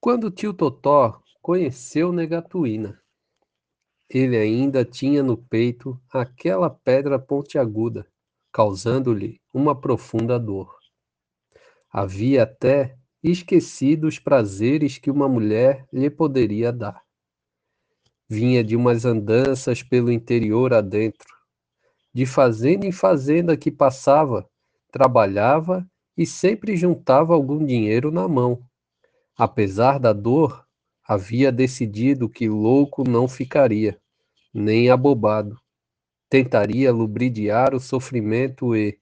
Quando tio Totó conheceu Negatuína, ele ainda tinha no peito aquela pedra pontiaguda, causando-lhe uma profunda dor. Havia até esquecido os prazeres que uma mulher lhe poderia dar. Vinha de umas andanças pelo interior adentro, de fazenda em fazenda que passava, trabalhava e sempre juntava algum dinheiro na mão. Apesar da dor, havia decidido que louco não ficaria, nem abobado. Tentaria lubridiar o sofrimento e,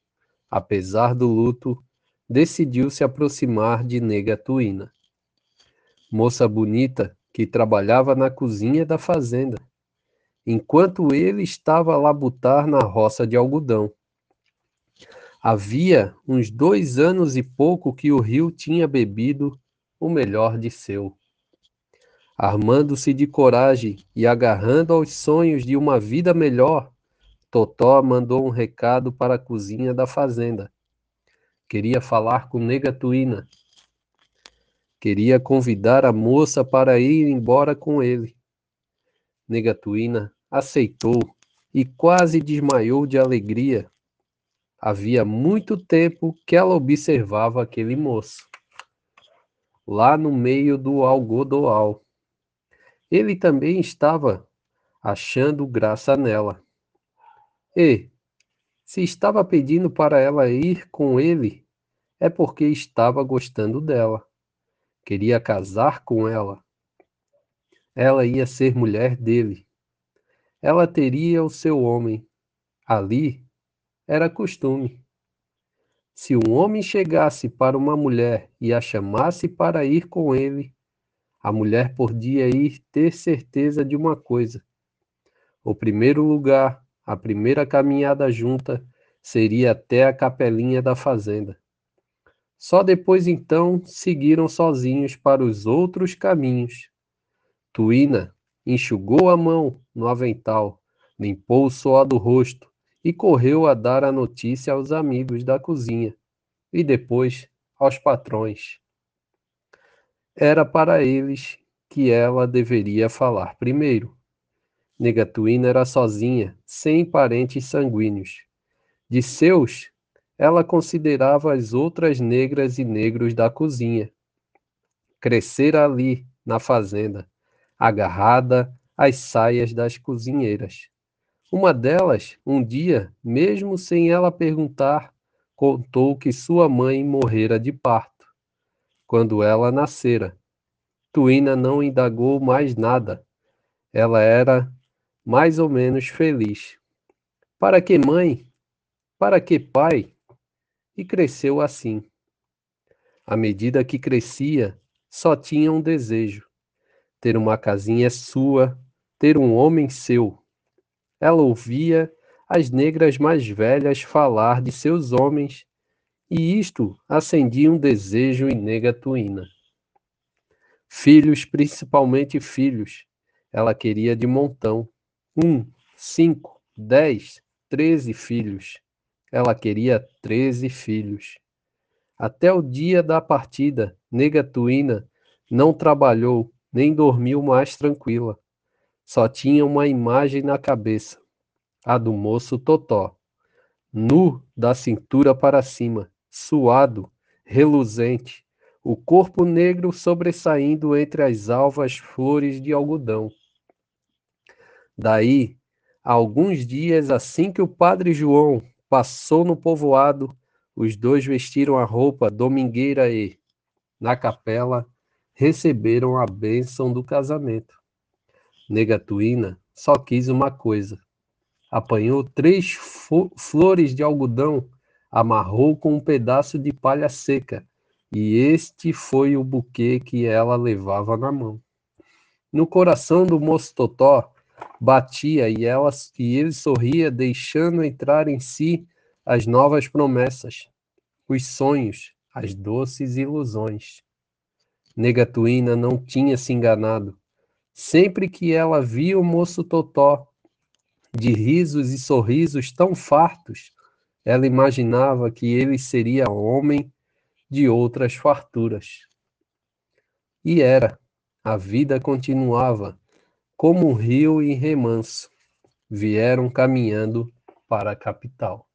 apesar do luto, decidiu se aproximar de Negatuína. Moça bonita que trabalhava na cozinha da fazenda, enquanto ele estava a labutar na roça de algodão. Havia uns dois anos e pouco que o rio tinha bebido o melhor de seu. Armando-se de coragem e agarrando aos sonhos de uma vida melhor, Totó mandou um recado para a cozinha da fazenda. Queria falar com Negatuína. Queria convidar a moça para ir embora com ele. Negatuína aceitou e quase desmaiou de alegria. Havia muito tempo que ela observava aquele moço. Lá no meio do algodoal ele também estava achando graça nela. E, se estava pedindo para ela ir com ele, é porque estava gostando dela. Queria casar com ela. Ela ia ser mulher dele. Ela teria o seu homem. Ali era costume. Se um homem chegasse para uma mulher e a chamasse para ir com ele, a mulher podia ir ter certeza de uma coisa: o primeiro lugar, a primeira caminhada junta, seria até a capelinha da fazenda. Só depois então seguiram sozinhos para os outros caminhos. Tuína enxugou a mão no avental, limpou o suor do rosto e correu a dar a notícia aos amigos da cozinha e depois aos patrões. Era para eles que ela deveria falar primeiro. Negatuína era sozinha, sem parentes sanguíneos. De seus, ela considerava as outras negras e negros da cozinha. Crescera ali, na fazenda, agarrada às saias das cozinheiras. Uma delas, um dia, mesmo sem ela perguntar, contou que sua mãe morrera de parto quando ela nascera. Tuína não indagou mais nada. Ela era mais ou menos feliz. Para que mãe? Para que pai? E cresceu assim. À medida que crescia, só tinha um desejo: ter uma casinha sua, ter um homem seu. Ela ouvia as negras mais velhas falar de seus homens e isto acendia um desejo em Negatuína. Filhos, principalmente filhos, ela queria de montão. Um, cinco, dez, treze filhos. Ela queria treze filhos. Até o dia da partida, Negatuína não trabalhou nem dormiu mais tranquila. Só tinha uma imagem na cabeça, a do moço Totó, nu da cintura para cima, suado, reluzente, o corpo negro sobressaindo entre as alvas flores de algodão. Daí, alguns dias assim que o padre João passou no povoado, os dois vestiram a roupa domingueira e, na capela, receberam a bênção do casamento. Negatuína só quis uma coisa. Apanhou três flores de algodão amarrou com um pedaço de palha seca, e este foi o buquê que ela levava na mão. No coração do moço Totó batia e, ela, e ele sorria, deixando entrar em si as novas promessas, os sonhos, as doces ilusões. Negatuína não tinha se enganado. Sempre que ela via o moço Totó, de risos e sorrisos tão fartos, ela imaginava que ele seria homem de outras farturas. E era. A vida continuava, como um rio em remanso. Vieram caminhando para a capital.